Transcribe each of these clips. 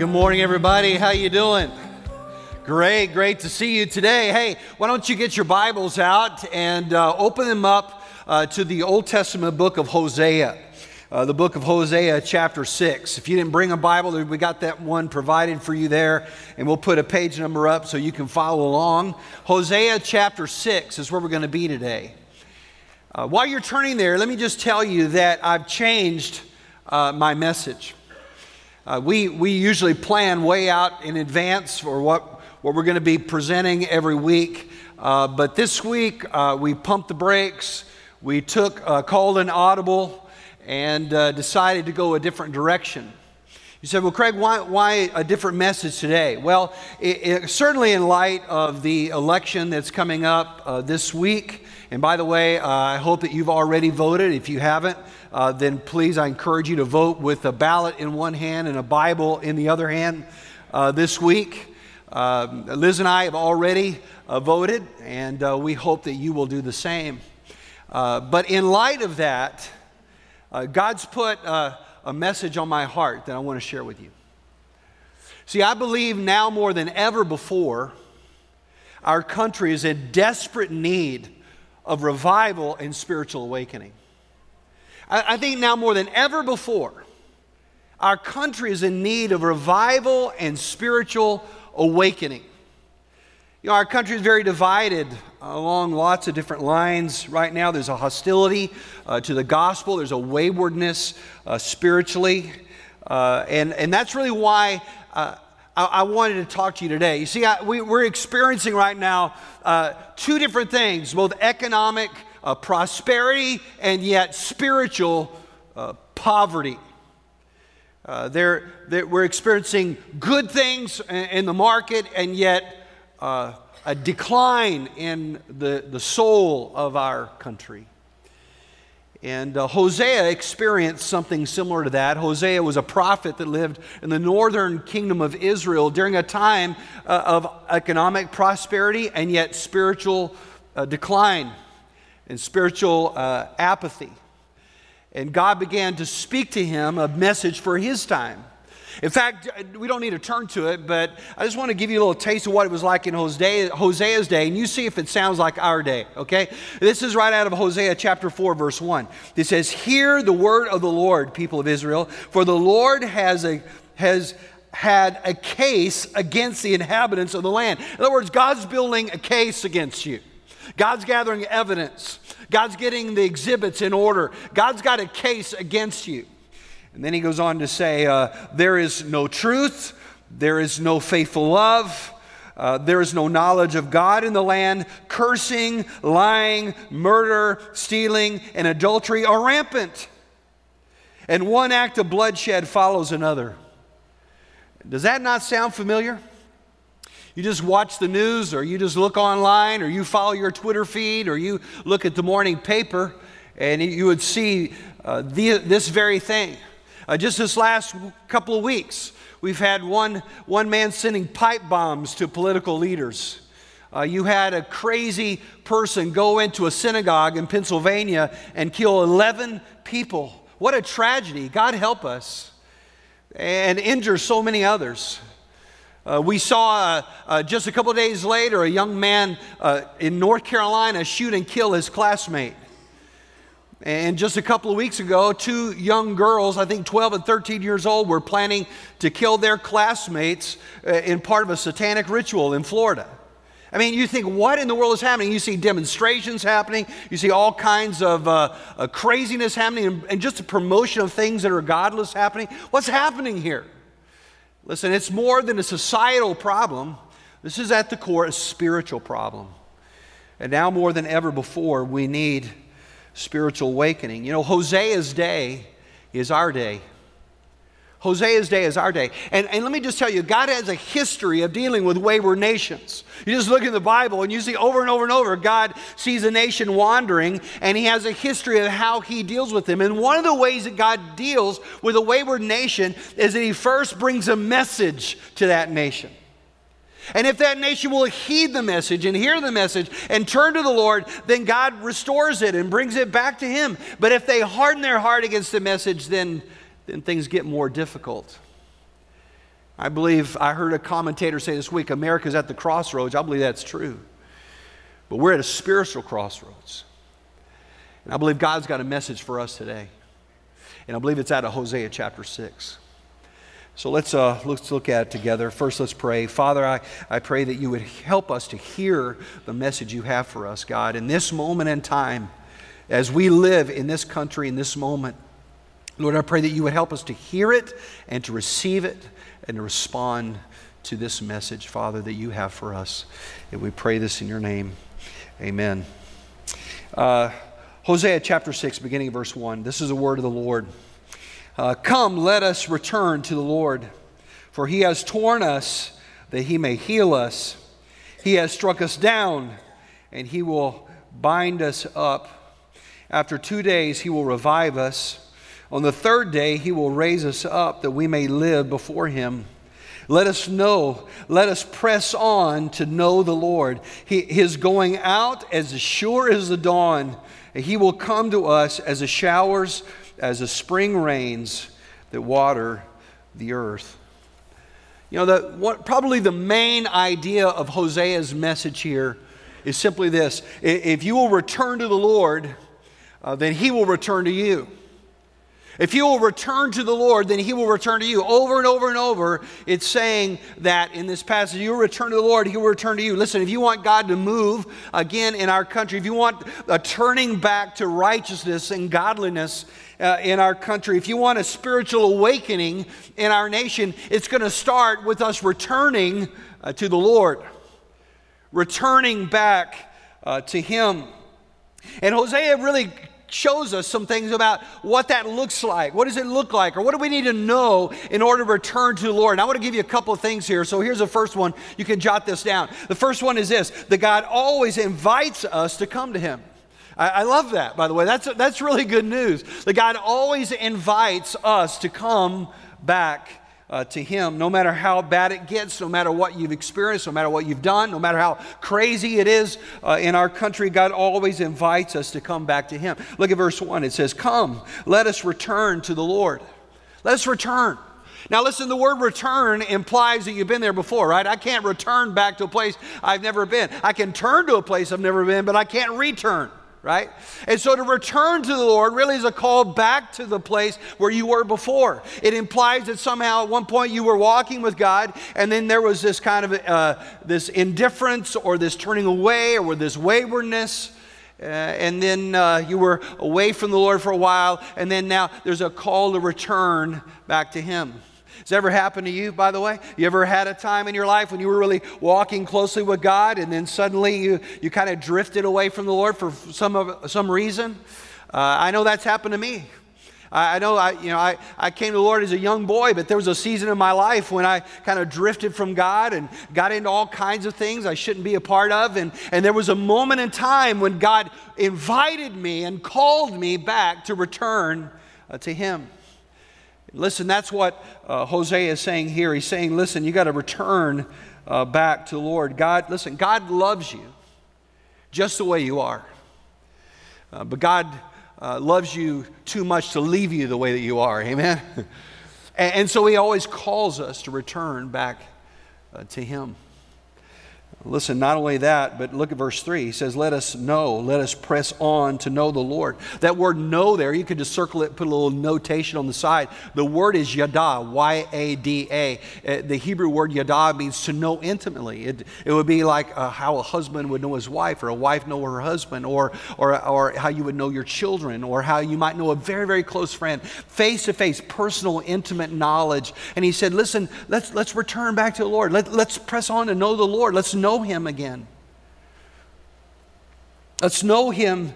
Good morning, everybody. How you doing? Great, great to see you today. Hey, why don't you get your Bibles out and uh, open them up uh, to the Old Testament book of Hosea. Uh, the book of Hosea, chapter 6. If you didn't bring a Bible, we got that one provided for you there, and we'll put a page number up so you can follow along. Hosea, chapter 6 is where we're going to be today. Uh, while you're turning there, let me just tell you that I've changed uh, my message. Uh, we, we usually plan way out in advance for what, what we're going to be presenting every week. Uh, but this week, uh, we pumped the brakes. We took, uh, called an audible, and uh, decided to go a different direction. You said, well, Craig, why, why a different message today? Well, it, it, certainly in light of the election that's coming up uh, this week. And by the way, uh, I hope that you've already voted. If you haven't, uh, then please, I encourage you to vote with a ballot in one hand and a Bible in the other hand uh, this week. Um, Liz and I have already uh, voted, and we hope that you will do the same. but in light of that, uh, God's put uh, a message on my heart that I want to share with you. See, I believe now more than ever before, our country is in desperate need of revival and spiritual awakening. I, I think now more than ever before, our country is in need of revival and spiritual awakening. You know, our country is very divided along lots of different lines right now. There's a hostility uh, to the gospel, there's a waywardness uh, spiritually. Uh, and, and that's really why uh, I, I, wanted to talk to you today. You see, I, we, are experiencing right now uh, two different things both economic uh, prosperity and yet spiritual poverty. They're, they're, we're experiencing good things in, in the market, and yet uh, a decline in the, the soul of our country. And uh, Hosea experienced something similar to that. Hosea was a prophet that lived in the northern kingdom of Israel during a time uh, of economic prosperity and yet spiritual uh, decline and spiritual uh, apathy. And God began to speak to him a message for his time. In fact, we don't need to turn to it, but I just want to give you a little taste of what it was like in Hosea's day, and you see if it sounds like our day, okay? This is right out of Hosea chapter 4, verse 1. It says, Hear the word of the Lord, people of Israel, for the Lord has, a, has had a case against the inhabitants of the land. In other words, God's building a case against you. God's gathering evidence. God's getting the exhibits in order. God's got a case against you. And then he goes on to say, uh, There is no truth, there is no faithful love. Uh, there is no knowledge of God in the land. Cursing, lying, murder, stealing, and adultery are rampant. And one act of bloodshed follows another. Does that not sound familiar? You just watch the news, or you just look online, or you follow your Twitter feed, or you look at the morning paper, and you would see uh, the, this very thing. Uh, just this last couple of weeks, we've had one, one man sending pipe bombs to political leaders. Uh, you had a crazy person go into a synagogue in Pennsylvania and kill 11 people. What a tragedy. God help us. And injure so many others. Uh, we saw uh, uh, just a couple days later a young man uh, in North Carolina shoot and kill his classmate. And just a couple of weeks ago, two young girls, I think 12 and 13 years old, were planning to kill their classmates uh, in part of a satanic ritual in Florida. I mean, you think, what in the world is happening? You see demonstrations happening, you see all kinds of uh, uh, craziness happening, and, and just a promotion of things that are godless happening. What's happening here? Listen, it's more than a societal problem. This is at the core a spiritual problem. And now more than ever before, we need spiritual awakening. You know, Hosea's day is our day. Hosea's day is our day. And, and let me just tell you, God has a history of dealing with wayward nations. You just look in the Bible and you see over and over and over, God sees a nation wandering and he has a history of how he deals with them. And one of the ways that God deals with a wayward nation is that he first brings a message to that nation. And if that nation will heed the message and hear the message and turn to the Lord, then God restores it and brings it back to Him. But if they harden their heart against the message, then, then things get more difficult. I believe I heard a commentator say this week America's at the crossroads. I believe that's true. But we're at a spiritual crossroads. And I believe God's got a message for us today. And I believe it's out of Hosea chapter 6. So let's, uh, let's look at it together. First, let's pray. Father, I, I pray that you would help us to hear the message you have for us, God, in this moment in time, as we live in this country, in this moment. Lord, I pray that you would help us to hear it and to receive it and to respond to this message, Father, that you have for us. And we pray this in your name. Amen. Uh, Hosea chapter 6, beginning verse 1. This is a word of the Lord. Uh, Come, let us return to the Lord, for he has torn us that he may heal us. He has struck us down, and he will bind us up. After two days, he will revive us. On the third day, he will raise us up that we may live before him. Let us know, let us press on to know the Lord. He, his going out as sure as the dawn. He will come to us as the showers, as the spring rains that water the earth. You know, the, what, probably the main idea of Hosea's message here is simply this if you will return to the Lord, uh, then he will return to you. If you will return to the Lord, then he will return to you. Over and over and over, it's saying that in this passage, you will return to the Lord, he will return to you. Listen, if you want God to move again in our country, if you want a turning back to righteousness and godliness uh, in our country, if you want a spiritual awakening in our nation, it's going to start with us returning uh, to the Lord, returning back uh, to him. And Hosea really shows us some things about what that looks like. What does it look like? Or what do we need to know in order to return to the Lord? And I want to give you a couple of things here. So here's the first one. You can jot this down. The first one is this that God always invites us to come to Him. I, love that, by the way. That's, that's really good news. That God always invites us to come back uh, to Him, no matter how bad it gets, no matter what you've experienced, no matter what you've done, no matter how crazy it is uh, in our country, God always invites us to come back to Him. Look at verse 1. It says, Come, let us return to the Lord. Let us return. Now, listen, the word return implies that you've been there before, right? I can't return back to a place I've never been. I can turn to a place I've never been, but I can't return right? And so to return to the Lord really is a call back to the place where you were before. It implies that somehow at one point you were walking with God, and then there was this kind of uh, this indifference or this turning away or this waywardness. Uh, and then uh, you were away from the Lord for a while, and then now there's a call to return back to Him. Has ever happened to you, by the way? You ever had a time in your life when you were really walking closely with God and then suddenly you, you kind of drifted away from the Lord for some, of, some reason? Uh, I know that's happened to me. I, know I, you know, I, I came to the Lord as a young boy, but there was a season in my life when I kind of drifted from God and got into all kinds of things I shouldn't be a part of. And, and there was a moment in time when God invited me and called me back to return uh, to Him. Listen, that's what uh, Hosea is saying here. He's saying, listen, you got to return uh, back to the Lord. God, listen, God loves you just the way you are. Uh, but God uh, loves you too much to leave you the way that you are. Amen? and, and, so He always calls us to return back uh, to Him. Listen, not only that, but look at verse 3. He says, Let us know, let us press on to know the Lord. That word know there, you could just circle it, put a little notation on the side. The word is yada, Y A D A. Uh, the Hebrew word yada means to know intimately. It, it would be like uh, how a husband would know his wife, or a wife know her husband, or, or, or how you would know your children, or how you might know a very, very close friend. Face to face, personal, intimate knowledge. And he said, Listen, let's, let's return back to the Lord. Let, let's press on to know the Lord. Let's know know Him again. Let's know Him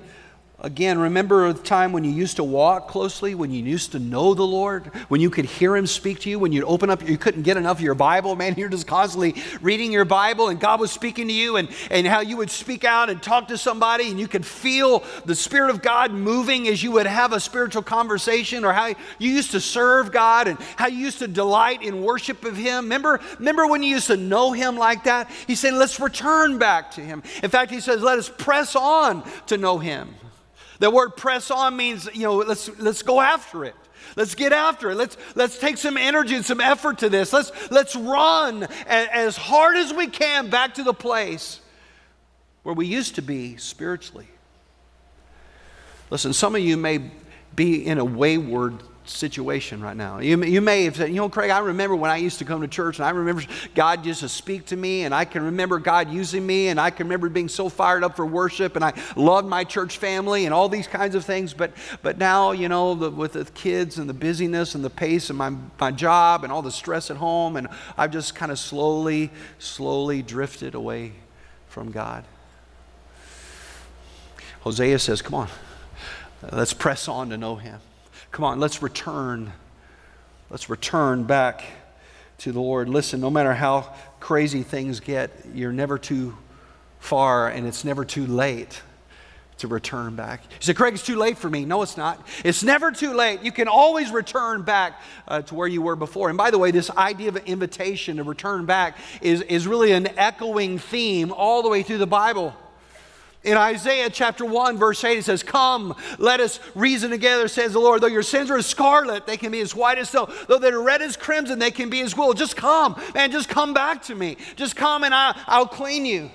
Again, remember the time when you used to walk closely, when you used to know the Lord, when you could hear Him speak to you, when you'd open up, you couldn't get enough of your Bible. Man, you're just constantly reading your Bible and God was speaking to you, and, and how you would speak out and talk to somebody, and you could feel the Spirit of God moving as you would have a spiritual conversation, or how you used to serve God and how you used to delight in worship of Him. Remember, remember when you used to know Him like that? He's saying, let's return back to Him. In fact, He says, let us press on to know Him. The word press on means, you know, let's, let's go after it. Let's get after it. Let's, let's take some energy and some effort to this. Let's, let's run as hard as we can back to the place where we used to be spiritually. Listen, some of you may be in a wayward situation right now. You, you may have said, you know, Craig, I remember when I used to come to church and I remember God used to speak to me and I can remember God using me and I can remember being so fired up for worship and I loved my church family and all these kinds of things. But, but now, you know, the, with the kids and the busyness and the pace of my, my job and all the stress at home and I've just kind of slowly, slowly drifted away from God. Hosea says, come on, let's press on to know him. Come on, let's return. Let's return back to the Lord. Listen, no matter how crazy things get, you're never too far and it's never too late to return back. You say, Craig, it's too late for me. No, it's not. It's never too late. You can always return back uh, to where you were before. And by the way, this idea of an invitation to return back is, is really an echoing theme all the way through the Bible. In Isaiah chapter 1, verse 8, it says, Come, let us reason together, says the Lord. Though your sins are as scarlet, they can be as white as snow. Though they're red as crimson, they can be as wool. Just come, man, just come back to me. Just come and I, I'll clean you.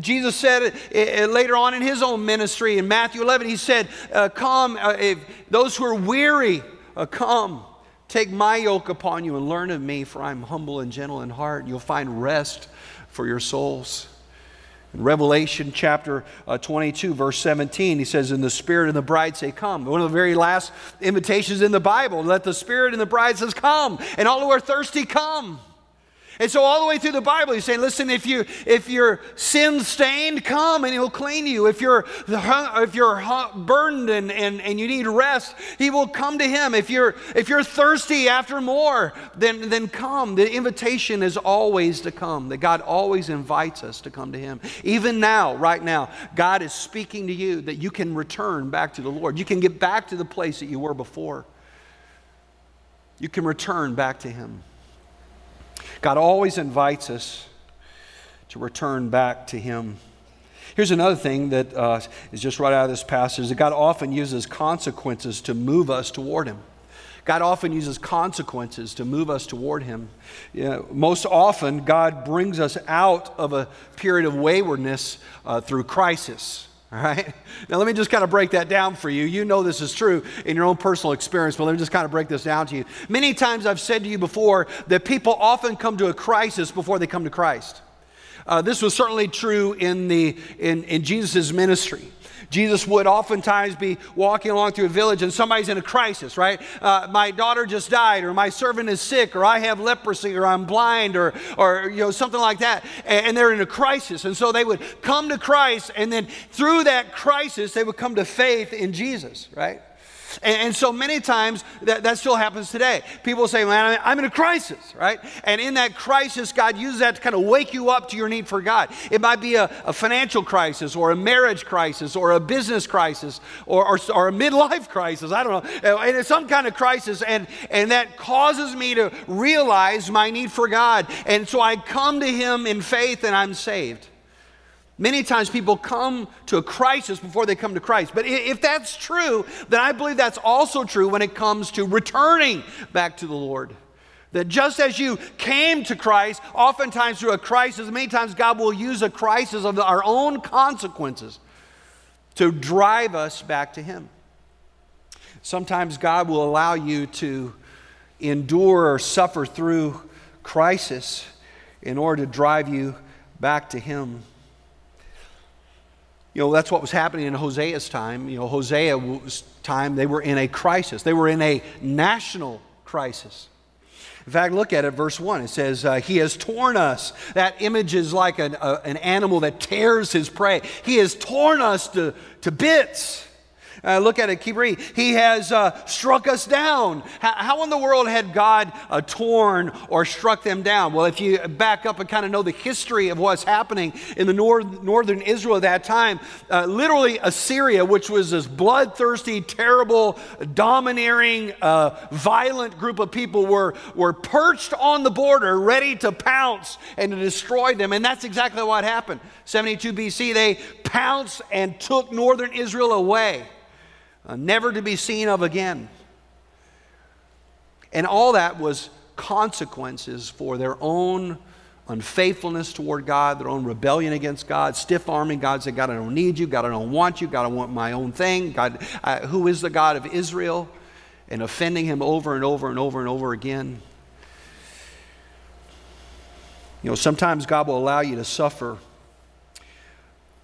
Jesus said uh, later on in his own ministry in Matthew 11, he said, uh, Come, uh, if those who are weary, uh, come. Take my yoke upon you and learn of me, for I'm humble and gentle in heart. You'll find rest for your souls. In Revelation chapter uh, 22, verse 17, he says, And the Spirit and the bride say, Come. One of the very last invitations in the Bible, let the Spirit and the bride says, Come. And all who are thirsty, come. And so all the way through the Bible, he's saying, listen, if, you, if you're sin stained, come and he'll clean you. If you're, if you're burdened and, and, and you need rest, he will come to him. If you're, if you're thirsty after more, then, then come. The invitation is always to come, that God always invites us to come to him. Even now, right now, God is speaking to you that you can return back to the Lord. You can get back to the place that you were before. You can return back to him. God always invites us to return back to Him. Here's another thing that uh, is just right out of this passage that God often uses consequences to move us toward Him. God often uses consequences to move us toward Him. You know, most often, God brings us out of a period of waywardness uh, through crisis. All right? Now, let me just kind of break that down for you. You know this is true in your own personal experience, but let me just kind of break this down to you. Many times I've said to you before that people often come to a crisis before they come to Christ. Uh, this was certainly true in, the, in, in Jesus' ministry. Jesus would oftentimes be walking along through a village and somebody's in a crisis, right? Uh, my daughter just died, or my servant is sick, or I have leprosy, or I'm blind, or, or you know, something like that. And, and they're in a crisis. And so they would come to Christ, and then through that crisis, they would come to faith in Jesus, right? And, and, so many times that, that still happens today. People say, man, I'm in a crisis, right? And in that crisis, God uses that to kind of wake you up to your need for God. It might be a, a financial crisis or a marriage crisis or a business crisis or, or, or, a midlife crisis. I don't know. And it's some kind of crisis. And, and that causes me to realize my need for God. And so I come to Him in faith and I'm saved. Many times people come to a crisis before they come to Christ. But if that's true, then I believe that's also true when it comes to returning back to the Lord. That just as you came to Christ, oftentimes through a crisis, many times God will use a crisis of our own consequences to drive us back to Him. Sometimes God will allow you to endure or suffer through crisis in order to drive you back to Him. You know, that's what was happening in Hosea's time. You know, Hosea's time, they were in a crisis, they were in a national crisis. In fact, look at it, verse 1. It says, uh, He has torn us. That image is like an, uh, an animal that tears his prey. He has torn us to, to bits. Uh, look at it, keep reading. He has uh, struck us down. How, how, in the world had God uh, torn or struck them down? Well, if you back up and kind of know the history of what's happening in the north, northern Israel at that time, uh, literally Assyria, which was this bloodthirsty, terrible, domineering, uh, violent group of people, were, were perched on the border, ready to pounce and to destroy them. And that's exactly what happened. 72 BC, they pounced and took northern Israel away uh, never to be seen of again. And all that was consequences for their own unfaithfulness toward God, their own rebellion against God, stiff arming God, said, God, I don't need you. God, I don't want you. God, I want my own thing. God, I, who is the God of Israel? And offending him over and over and over and over again. You know, sometimes God will allow you to suffer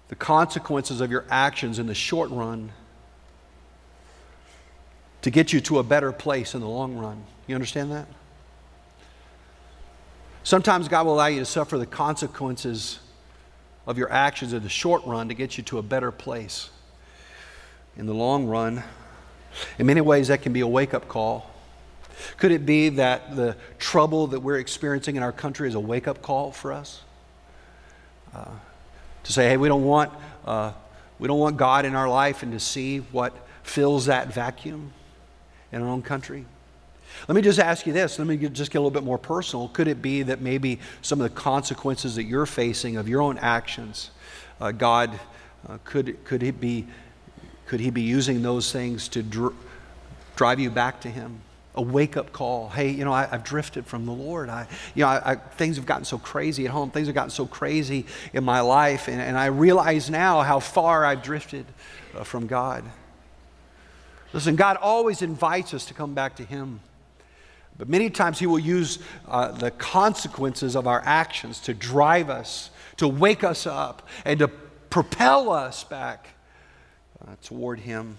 the consequences of your actions in the short run to get you to a better place in the long run. You understand that? Sometimes God will allow you to suffer the consequences of your actions in the short run to get you to a better place. In the long run, in many ways, that can be a wake up call. Could it be that the trouble that we're experiencing in our country is a wake up call for us? Uh, to say, hey, we don't, want, uh, we don't want God in our life and to see what fills that vacuum in our own country? Let me just ask you this. Let me get, just get a little bit more personal. Could it be that maybe some of the consequences that you're facing of your own actions, uh, God, uh, could, could, he be, could He be using those things to dr- drive you back to Him? A wake up call. Hey, you know, I, have drifted from the Lord. I, you know, I, I, things have gotten so crazy at home. Things have gotten so crazy in my life. And, and I realize now how far I've drifted uh, from God. Listen, God always invites us to come back to Him. But many times He will use uh, the consequences of our actions to drive us, to wake us up, and to propel us back uh, toward Him.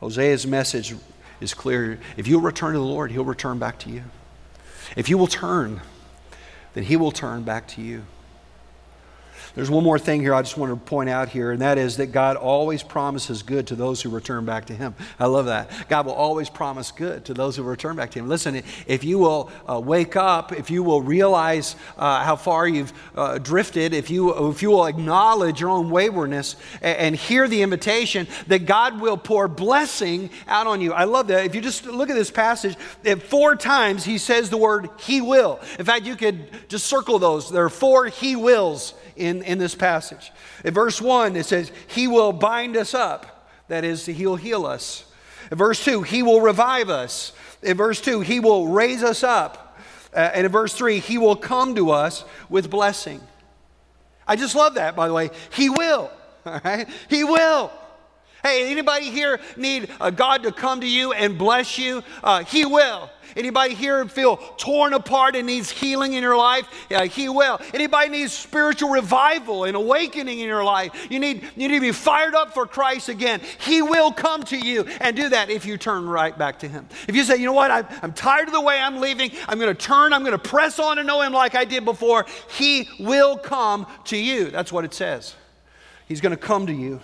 Hosea's message is clear. If you return to the Lord, He'll return back to you. If you will turn, then He will turn back to you. There's one more thing here I just want to point out here, and that is that God always promises good to those who return back to Him. I love that. God will always promise good to those who return back to Him. Listen, if you will uh, wake up, if you will realize uh, how far you've uh, drifted, if you, if you will acknowledge your own waywardness and, and hear the invitation, that God will pour blessing out on you. I love that. If you just look at this passage, four times He says the word He will. In fact, you could just circle those. There are four He wills in, in this passage. In verse 1, it says, He will bind us up. That is, He'll heal us. In verse 2, He will revive us. In verse 2, He will raise us up. Uh, and in verse 3, He will come to us with blessing. I just love that, by the way. He will. All right? He will. Hey, anybody here need a God to come to you and bless you? Uh, he will. Anybody here feel torn apart and needs healing in your life? Yeah, he will. Anybody needs spiritual revival and awakening in your life? You need, you need to be fired up for Christ again. He will come to you and do that if you turn right back to him. If you say, you know what, I, I'm tired of the way I'm leaving, I'm going to turn, I'm going to press on to know him like I did before, he will come to you. That's what it says. He's going to come to you.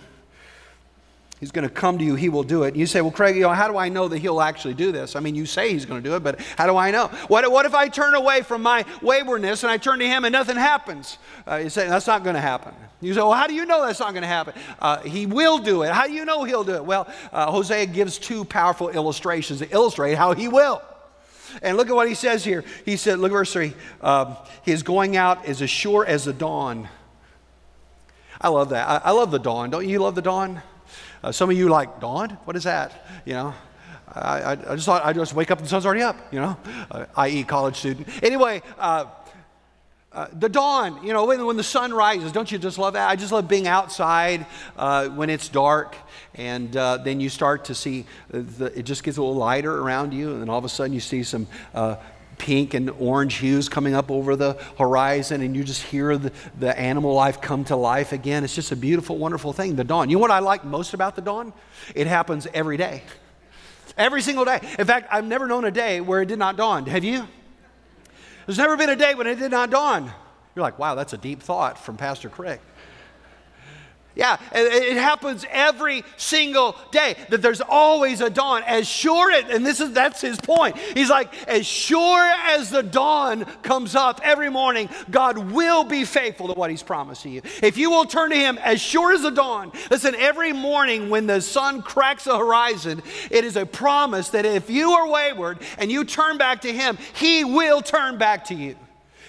He's going to come to you, he will do it. You say, Well, Craig, you know, how do I know that he'll actually do this? I mean, you say he's going to do it, but how do I know? What, what if I turn away from my waywardness and I turn to him and nothing happens? Uh, you say, That's not going to happen. You say, Well, how do you know that's not going to happen? Uh, he will do it. How do you know he'll do it? Well, uh, Hosea gives two powerful illustrations to illustrate how he will. And look at what he says here. He said, Look at verse 3. Um, his going out is as sure as the dawn. I love that. I, I love the dawn. Don't you love the dawn? Uh, some of you like, dawn? What is that? You know, I, I, just thought I just wake up and the sun's already up, you know, uh, i.e., college student. Anyway, uh, uh, the dawn, you know, when, when the sun rises, don't you just love that? I just love being outside uh, when it's dark, and uh, then you start to see the, it just gets a little lighter around you, and then all of a sudden you see some uh, pink and orange hues coming up over the horizon, and you just hear the, the animal life come to life again. It's just a beautiful, wonderful thing, the dawn. You know what I like most about the dawn? It happens every day. Every single day. In fact, I've never known a day where it did not dawn. Have you? There's never been a day when it did not dawn. You're like, wow, that's a deep thought from Pastor Craig. Yeah, it happens every single day that there's always a dawn. As sure it, and this is that's his point. He's like, as sure as the dawn comes up every morning, God will be faithful to what he's promised you. If you will turn to him as sure as the dawn, listen, every morning when the sun cracks the horizon, it is a promise that if you are wayward and you turn back to him, he will turn back to you.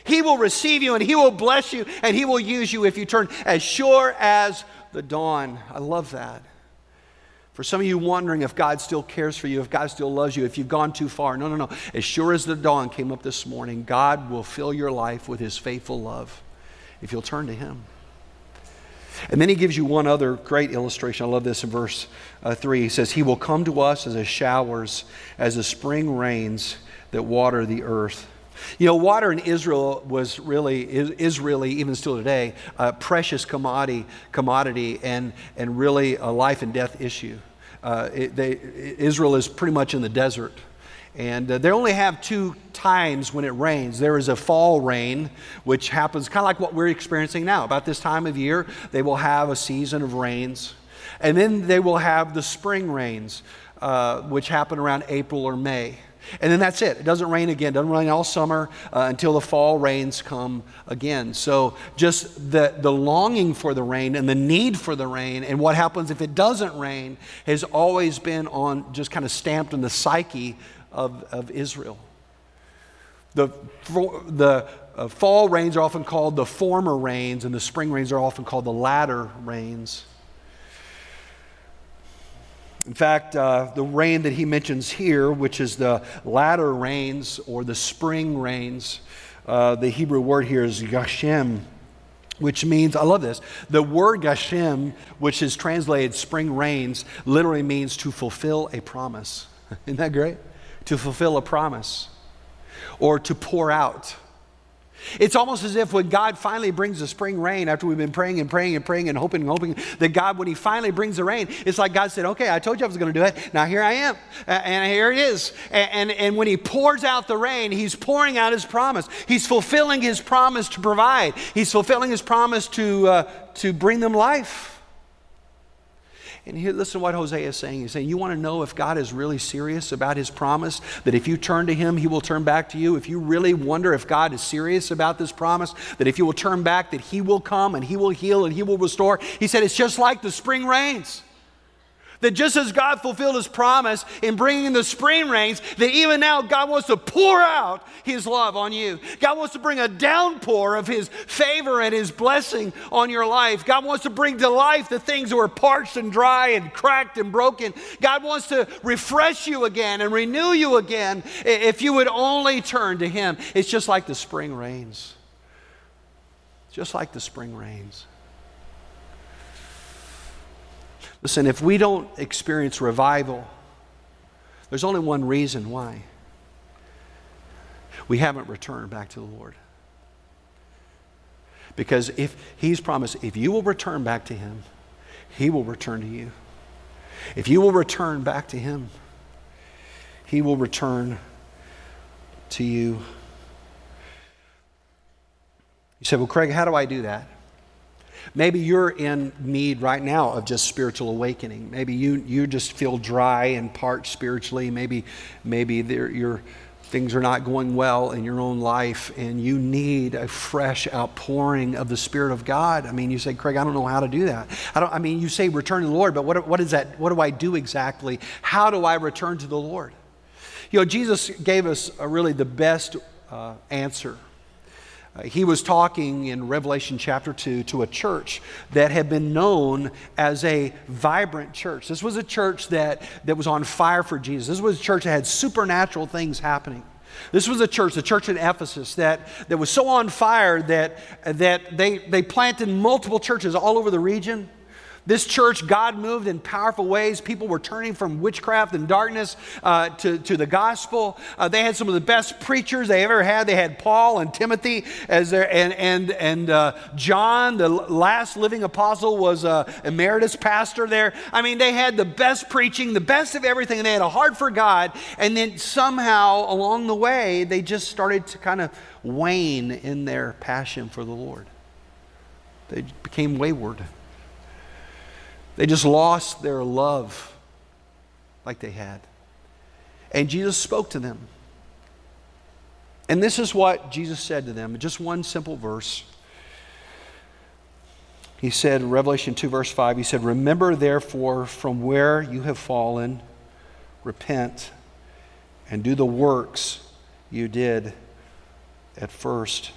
He will receive you and He will bless you and He will use you if you turn as sure as the dawn. I love that. For some of you wondering if God still cares for you, if God still loves you, if you've gone too far. No, no, no. As sure as the dawn came up this morning, God will fill your life with his faithful love if you'll turn to him. And then he gives you one other great illustration. I love this in verse uh, 3. He says, He will come to us as a showers, as the spring rains that water the earth. You know, water in Israel was really, is really, even still today, a precious commodity, commodity and, and really a life and death issue. Uh, it, they, Israel is pretty much in the desert. And uh, they only have two times when it rains. There is a fall rain, which happens kind of like what we're experiencing now. About this time of year, they will have a season of rains. And then they will have the spring rains, uh, which happen around April or May. And then that's it. It doesn't rain again. It doesn't rain all summer uh, until the fall rains come again. So just the, the longing for the rain and the need for the rain and what happens if it doesn't rain has always been on just kind of stamped in the psyche of, of Israel. The, the uh, fall rains are often called the former rains, and the spring rains are often called the latter rains. In fact, uh, the rain that he mentions here, which is the latter rains or the spring rains, uh, the Hebrew word here is Gashem, which means, I love this, the word Gashem, which is translated spring rains, literally means to fulfill a promise. Isn't that great? To fulfill a promise or to pour out. It's almost as if when God finally brings the spring rain, after we've been praying and praying and praying and hoping and hoping, that God, when He finally brings the rain, it's like God said, Okay, I told you I was going to do it. Now here I am. And here it is. And, and, and when He pours out the rain, He's pouring out His promise. He's fulfilling His promise to provide, He's fulfilling His promise to, uh, to bring them life. And here, listen to what Hosea is saying. He's saying, You want to know if God is really serious about his promise, that if you turn to him, he will turn back to you? If you really wonder if God is serious about this promise, that if you will turn back, that he will come and he will heal and he will restore, he said, It's just like the spring rains. That just as God fulfilled his promise in bringing the spring rains, that even now God wants to pour out his love on you. God wants to bring a downpour of his favor and his blessing on your life. God wants to bring to life the things that were parched and dry and cracked and broken. God wants to refresh you again and renew you again if you would only turn to him. It's just like the spring rains. Just like the spring rains. Listen, if we don't experience revival, there's only one reason why. We haven't returned back to the Lord. Because if He's promised, if you will return back to Him, He will return to you. If you will return back to Him, He will return to you. You said, Well, Craig, how do I do that? Maybe you're in need right now of just spiritual awakening. Maybe you, you just feel dry and parched spiritually. Maybe, maybe your things are not going well in your own life and you need a fresh outpouring of the Spirit of God. I mean, you say, Craig, I don't know how to do that. I, don't, I mean, you say return to the Lord, but what, what is that? What do I do exactly? How do I return to the Lord? You know, Jesus gave us really the best uh, answer Uh, he was talking in Revelation chapter 2 to a church that had been known as a vibrant church. This was a church that, that was on fire for Jesus. This was a church that had supernatural things happening. This was a church, the church in Ephesus, that, that was so on fire that, that they, they planted multiple churches all over the region. This church, God moved in powerful ways. People were turning from witchcraft and darkness uh, to, to the gospel. Uh, they had some of the best preachers they ever had. They had Paul and Timothy as their, and, and, and uh, John, the last living apostle, was emeritus pastor there. I mean, they had the best preaching, the best of everything, and they had a heart for God. And then somehow along the way, they just started to kind of wane in their passion for the Lord. They became wayward. They just lost their love like they had. And Jesus spoke to them. And this is what Jesus said to them, just one simple verse. He said, Revelation 2, verse 5, he said, Remember therefore from where you have fallen, repent, and do the works you did at first.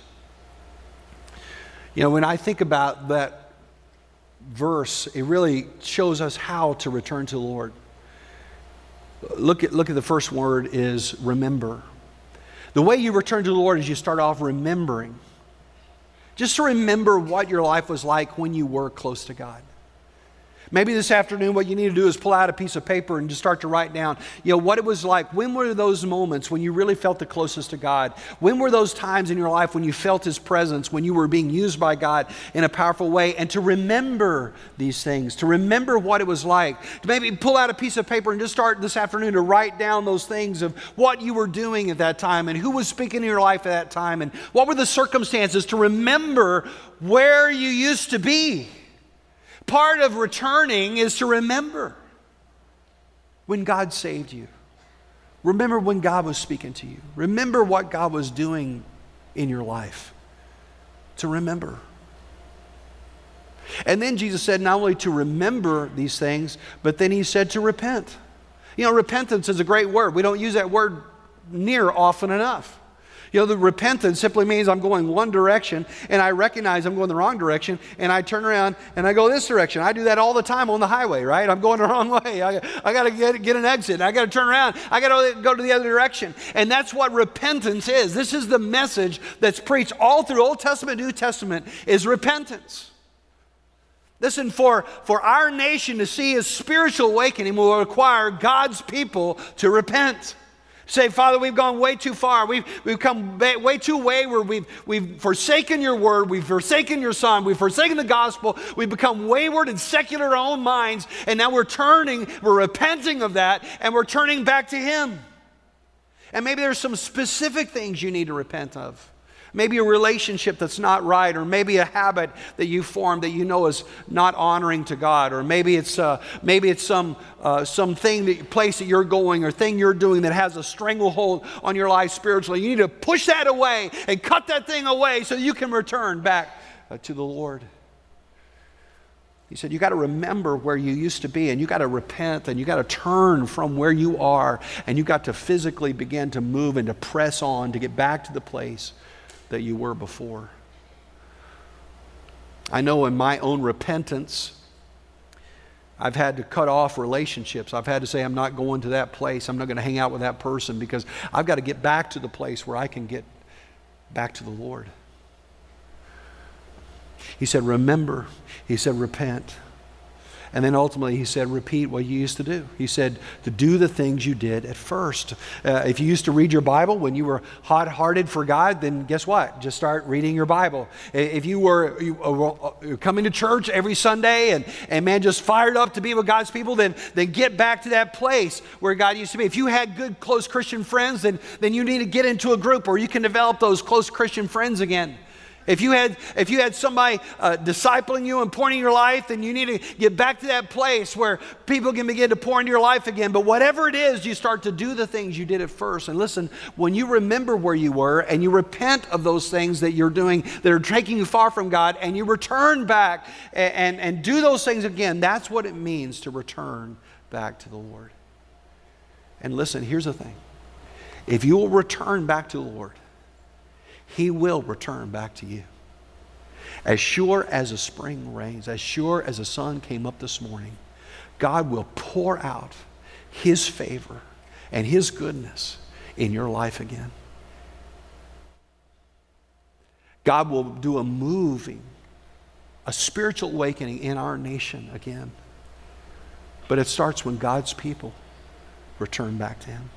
You know, when I think about that verse, it really shows us how to return to the Lord. Look at, look at the first word is remember. The way you return to the Lord is you start off remembering. Just to remember what your life was like when you were close to God. Maybe this afternoon, what you need to do is pull out a piece of paper and just start to write down, you know, what it was like. When were those moments when you really felt the closest to God? When were those times in your life when you felt His presence, when you were being used by God in a powerful way? And to remember these things, to remember what it was like. To maybe pull out a piece of paper and just start this afternoon to write down those things of what you were doing at that time and who was speaking in your life at that time and what were the circumstances to remember where you used to be. Part of returning is to remember when God saved you. Remember when God was speaking to you. Remember what God was doing in your life. To remember. And then Jesus said not only to remember these things, but then he said to repent. You know, repentance is a great word. We don't use that word near often enough. You know, the repentance simply means I'm going one direction and I recognize I'm going the wrong direction and I turn around and I go this direction. I do that all the time on the highway, right? I'm going the wrong way. I, I got to get, get an exit. I got to turn around. I got to go to the other direction. And that's what repentance is. This is the message that's preached all through Old Testament, New Testament is repentance. Listen, for, for our nation to see a spiritual awakening will require God's people to repent. Say, Father, we've gone way too far. We've, we've come way too wayward. We've, we've forsaken your word. We've forsaken your son. We've forsaken the gospel. We've become wayward and secular in our own minds. And now we're turning, we're repenting of that, and we're turning back to him. And maybe there's some specific things you need to repent of maybe a relationship that's not right, or maybe a habit that you formed that you know is not honoring to God, or maybe it's, uh, maybe it's some, uh, some thing that, place that you're going or thing you're doing that has a stranglehold on your life spiritually. You need to push that away and cut that thing away so you can return back uh, to the Lord. He said, You got to remember where you used to be, and you got to repent, and you got to turn from where you are, and you got to physically begin to move and to press on to get back to the place that you were before. I know in my own repentance, I've had to cut off relationships. I've had to say, I'm not going to that place. I'm not going to hang out with that person because I've got to get back to the place where I can get back to the Lord. He said, Remember. He said, Repent. And then ultimately, he said, repeat what you used to do. He said, to do the things you did at first. Uh, if you used to read your Bible when you were hot hearted for God, then guess what? Just start reading your Bible. If you were you, uh, uh, coming to church every Sunday and, and man, just fired up to be with God's people, then, then get back to that place where God used to be. If you had good, close Christian friends, then, then you need to get into a group where you can develop those close Christian friends again. If you had, if you had somebody uh, discipling you and pointing your life, then you need to get back to that place where people can begin to pour into your life again. But whatever it is, you start to do the things you did at first. And listen, when you remember where you were and you repent of those things that you're doing that are taking you far from God and you return back and, and, and do those things again, that's what it means to return back to the Lord. And listen, here's the thing if you will return back to the Lord, he will return back to you. As sure as a spring rains, as sure as the sun came up this morning, God will pour out His favor and His goodness in your life again. God will do a moving, a spiritual awakening in our nation again. But it starts when God's people return back to Him.